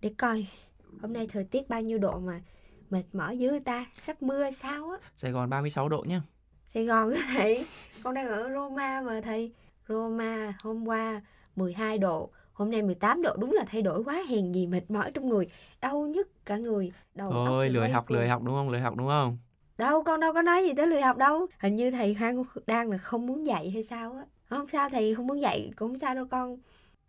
để coi hôm nay thời tiết bao nhiêu độ mà mệt mỏi dữ ta? Sắp mưa sao á? Sài Gòn 36 độ nhá. Sài Gòn thầy con đang ở Roma mà thầy. Roma hôm qua 12 độ hôm nay 18 độ. Đúng là thay đổi quá hèn gì mệt mỏi trong người. Đau nhức cả người. Đầu Thôi lười học, cuồng. lười học đúng không? Lười học đúng không? đâu con đâu có nói gì tới lười học đâu. Hình như thầy Khang đang là không muốn dạy hay sao á. Không sao thầy không muốn dạy cũng sao đâu con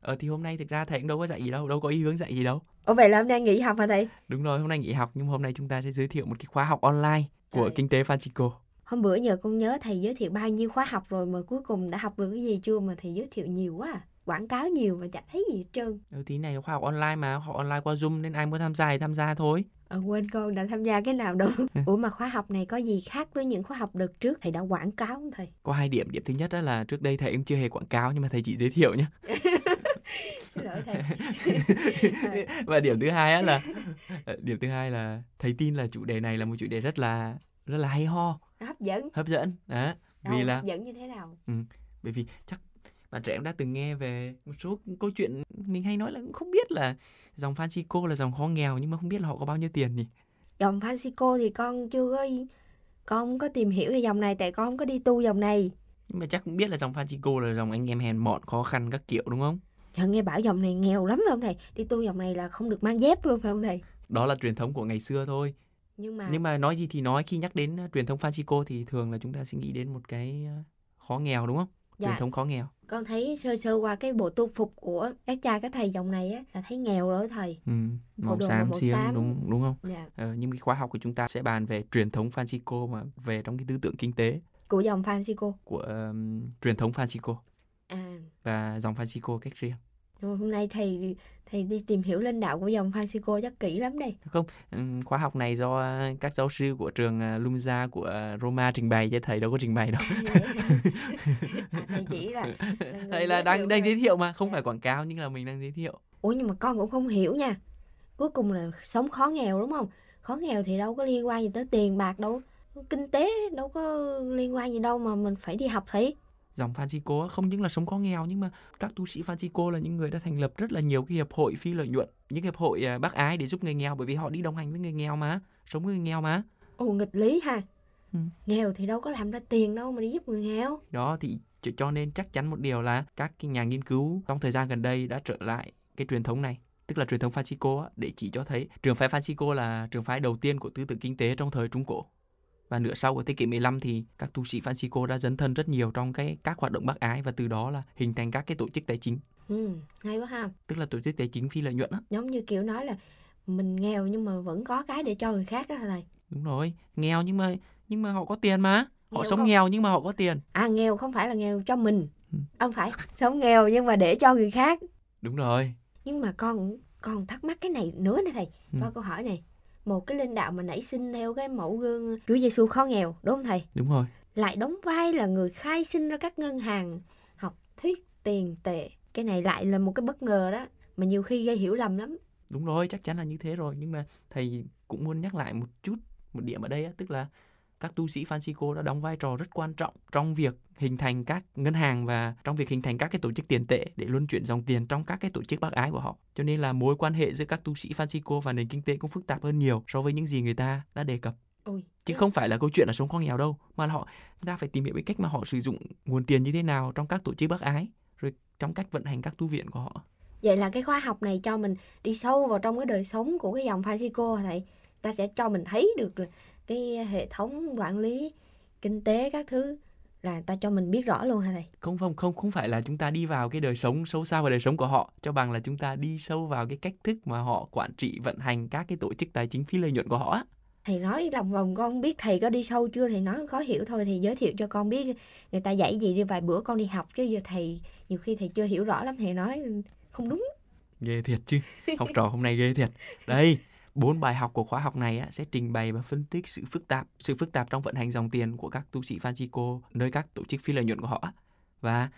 Ờ thì hôm nay thực ra thầy cũng đâu có dạy gì đâu, đâu có ý hướng dạy gì đâu. ủa vậy là hôm nay nghỉ học hả thầy Đúng rồi, hôm nay nghỉ học nhưng hôm nay chúng ta sẽ giới thiệu một cái khóa học online của Trời. Kinh tế Francisco. hôm bữa giờ con nhớ thầy giới thiệu bao nhiêu khóa học rồi mà cuối cùng đã học được cái gì chưa mà thầy giới thiệu nhiều quá à. quảng cáo nhiều mà chả thấy gì hết trơn Ừ, thì này khóa học online mà, học online qua Zoom nên ai muốn tham gia thì tham gia thôi. Ờ quên con đã tham gia cái nào đâu Ủa mà khóa học này có gì khác với những khóa học đợt trước Thầy đã quảng cáo không thầy Có hai điểm, điểm thứ nhất đó là trước đây thầy cũng chưa hề quảng cáo nhưng mà thầy chỉ giới thiệu nhé. Xin lỗi thầy. Và điểm thứ hai á là ờ, điểm thứ hai là thầy tin là chủ đề này là một chủ đề rất là rất là hay ho, Hấp dẫn. Hấp dẫn. Đó. Đâu, Vì là hấp dẫn như thế nào? Bởi vì chắc bạn trẻ cũng đã từng nghe về một số câu chuyện mình hay nói là cũng không biết là dòng Francisco là dòng khó nghèo nhưng mà không biết là họ có bao nhiêu tiền nhỉ? Dòng Francisco thì con chưa có Con không có tìm hiểu về dòng này Tại con không có đi tu dòng này. Nhưng mà chắc cũng biết là dòng Francisco là dòng anh em hèn mọn khó khăn các kiểu đúng không Giờ nghe bảo dòng này nghèo lắm phải không thầy? Đi tu dòng này là không được mang dép luôn phải không thầy? Đó là truyền thống của ngày xưa thôi. Nhưng mà nhưng mà nói gì thì nói khi nhắc đến uh, truyền thống Francisco thì thường là chúng ta sẽ nghĩ đến một cái uh, khó nghèo đúng không? Dạ, truyền thống khó nghèo. Con thấy sơ sơ qua cái bộ tu phục của các cha các thầy dòng này á Là thấy nghèo rồi thầy. Ừ, màu xám màu xiêm đúng đúng không? Dạ. ờ, nhưng cái khóa học của chúng ta sẽ bàn về truyền thống Francisco mà về trong cái tư tưởng kinh tế. Của dòng Francisco. Của um, truyền thống Francisco À và dòng Francisco cách riêng Rồi hôm nay thầy thầy đi tìm hiểu lãnh đạo của dòng Francisco chắc kỹ lắm đây. không khóa học này do các giáo sư của trường à, Lumza của à, Roma trình bày chứ thầy đâu có trình bày đâu à, thầy chỉ là, là thầy là đang đang giới thiệu mà không Dạ. phải quảng cáo nhưng là mình đang giới thiệu Ủa nhưng mà con cũng không hiểu nha. Cuối cùng là sống khó nghèo đúng không? Khó nghèo thì đâu có liên quan gì tới tiền bạc đâu. Kinh tế đâu có liên quan gì đâu mà mình phải đi học thầy. Dòng Francisco không những là sống khó nghèo nhưng mà các tu sĩ Francisco là những người đã thành lập rất là nhiều cái hiệp hội phi lợi nhuận những hiệp hội à, bác ái để giúp người nghèo bởi vì họ đi đồng hành với người nghèo mà sống với người nghèo mà Ồ nghịch lý ha. Ừ. Nghèo thì đâu có làm ra tiền đâu mà đi giúp người nghèo. đó thì cho- nên chắc chắn một điều là các cái nhà nghiên cứu trong thời gian gần đây đã trở lại cái truyền thống này tức là truyền thống Francisco để chỉ cho thấy trường phái Francisco là trường phái đầu tiên của tư tưởng kinh tế trong thời Trung Cổ và nửa sau của thế kỷ 15 thì các tu sĩ Francisco đã dấn thân rất nhiều trong cái các hoạt động bác ái và từ đó là hình thành các cái tổ chức tài chính Ừ, hay quá ha. tức là tổ chức tài chính phi lợi nhuận á Giống như kiểu nói là mình nghèo nhưng mà vẫn có cái để cho người khác đó thầy. đúng rồi nghèo nhưng mà nhưng mà họ có tiền mà họ Nghèo sống không? nghèo nhưng mà họ có tiền À nghèo không phải là nghèo cho mình. Ừ. Không phải, sống nghèo nhưng mà để cho người khác. đúng rồi Nhưng mà con còn thắc mắc cái này nữa nè thầy. Ừ. Qua câu hỏi này. Một cái linh đạo mà nảy sinh theo cái mẫu gương Chúa Giêsu khó nghèo, đúng không thầy? đúng rồi Lại đóng vai là người khai sinh ra các ngân hàng học thuyết tiền tệ. Cái này lại là một cái bất ngờ đó. Mà nhiều khi gây hiểu lầm lắm. Đúng rồi, chắc chắn là như thế rồi. Nhưng mà thầy cũng muốn nhắc lại một chút, một điểm ở đây á, tức là các tu sĩ Francisco đã đóng vai trò rất quan trọng trong việc hình thành các ngân hàng và trong việc hình thành các cái tổ chức tiền tệ để luân chuyển dòng tiền trong các cái tổ chức bác ái của họ. Cho nên là mối quan hệ giữa các tu sĩ Francisco và nền kinh tế cũng phức tạp hơn nhiều so với những gì người ta đã đề cập. Ôi, Chứ không phải là câu chuyện là sống khó nghèo đâu, mà là họ chúng ta phải tìm hiểu cái cách mà họ sử dụng nguồn tiền như thế nào trong các tổ chức bác ái, rồi trong cách vận hành các tu viện của họ. Vậy là cái khóa học này cho mình đi sâu vào trong cái đời sống của cái dòng Francisco thầy? Ta sẽ cho mình thấy được cái hệ thống quản lý kinh tế các thứ là ta cho mình biết rõ luôn hả thầy? không không không không phải là chúng ta đi vào cái đời sống sâu xa vào đời sống của họ cho bằng là chúng ta đi sâu vào cái cách thức mà họ quản trị vận hành các cái tổ chức tài chính phi lợi nhuận của họ á. Thầy nói lòng vòng con không biết thầy có đi sâu chưa thầy nói khó hiểu thôi thì giới thiệu cho con biết người ta dạy gì đi vài bữa con đi học chứ giờ thầy nhiều khi thầy chưa hiểu rõ lắm thầy nói không đúng ghê thiệt chứ học trò hôm nay ghê thiệt đây bốn bài học của khóa học này á, sẽ trình bày và phân tích sự phức tạp sự phức tạp trong vận hành dòng tiền của các tu sĩ Francisco nơi các tổ chức phi lợi nhuận của họ và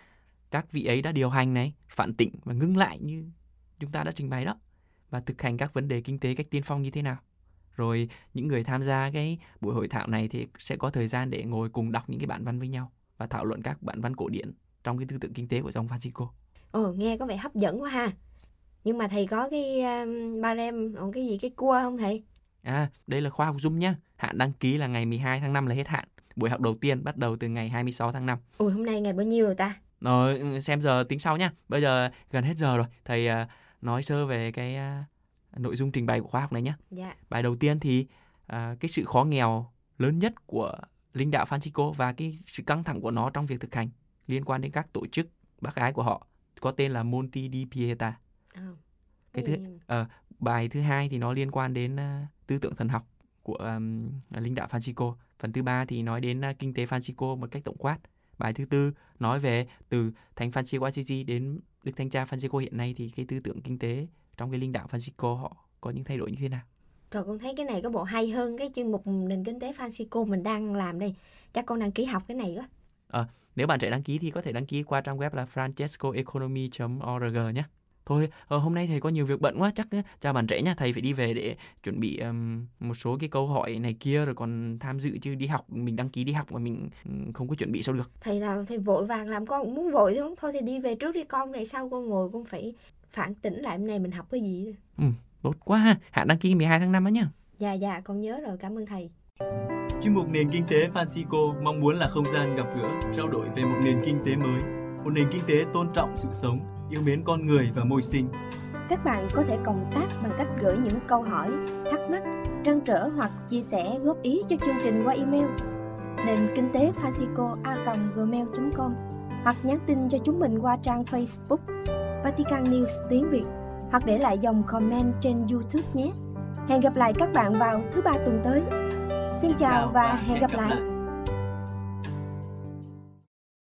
các vị ấy đã điều hành này phản tỉnh và ngưng lại như chúng ta đã trình bày đó và thực hành các vấn đề kinh tế cách tiên phong như thế nào. Rồi những người tham gia cái buổi hội thảo này thì sẽ có thời gian để ngồi cùng đọc những cái bản văn với nhau và thảo luận các bản văn cổ điển trong cái tư tưởng kinh tế của dòng Francisco ồ nghe có vẻ hấp dẫn quá ha. Nhưng mà thầy có cái um, barem, còn cái gì cái cua không thầy? À, đây là khoa học Zoom nhá. Hạn đăng ký là ngày 12 tháng 5 là hết hạn. Buổi học đầu tiên bắt đầu từ ngày 26 tháng 5. Ui, hôm nay ngày bao nhiêu rồi ta? Rồi, ừ, xem giờ tính sau nhá. Bây giờ gần hết giờ rồi. Thầy uh, nói sơ về cái uh, nội dung trình bày của khóa học này nhé. Dạ. Bài đầu tiên thì uh, cái sự khó nghèo lớn nhất của linh đạo Francisco và cái sự căng thẳng của nó trong việc thực hành liên quan đến các tổ chức bác gái của họ có tên là Monte di Pieta. Oh. Cái thứ uh, bài thứ hai thì nó liên quan đến uh, tư tưởng thần học của um, linh đạo Francisco. Phần thứ ba thì nói đến uh, kinh tế Francisco một cách tổng quát. Bài thứ tư nói về từ Thánh Francisco Assisi đến Đức Thánh Cha Francisco hiện nay thì cái tư tưởng kinh tế trong cái linh đạo Francisco họ có những thay đổi như thế nào? Trời con thấy cái này có bộ hay hơn cái chuyên mục nền kinh tế Francisco mình đang làm đây. Chắc con đăng ký học cái này quá. À, nếu bạn trẻ đăng ký thì có thể đăng ký qua trang web là francescoeconomy.org nhé. Thôi, ờ, hôm nay thầy có nhiều việc bận quá, chắc chào bạn trẻ nha, thầy phải đi về để chuẩn bị um, một số cái câu hỏi này kia rồi còn tham dự chứ đi học mình đăng ký đi học mà mình không có chuẩn bị sao được. Thầy làm thầy vội vàng làm con cũng muốn vội thôi, thôi thì đi về trước đi con, về sau con ngồi con phải phản tỉnh lại hôm nay mình học cái gì. Nữa. Ừ, tốt quá ha, hạn đăng ký 12 tháng 5 á nhá. Dạ dạ, con nhớ rồi, cảm ơn thầy. Chuyên mục Nền Kinh tế Francisco mong muốn là không gian gặp gỡ, trao đổi về một nền kinh tế mới, một nền kinh tế tôn trọng sự sống, yêu mến con người và môi sinh. Các bạn có thể cộng tác bằng cách gửi những câu hỏi, thắc mắc, trăn trở hoặc chia sẻ góp ý cho chương trình qua email nền kinh tế francisco a gmail.com hoặc nhắn tin cho chúng mình qua trang Facebook Vatican News tiếng Việt hoặc để lại dòng comment trên YouTube nhé. Hẹn gặp lại các bạn vào thứ ba tuần tới. Xin chào và hẹn gặp lại.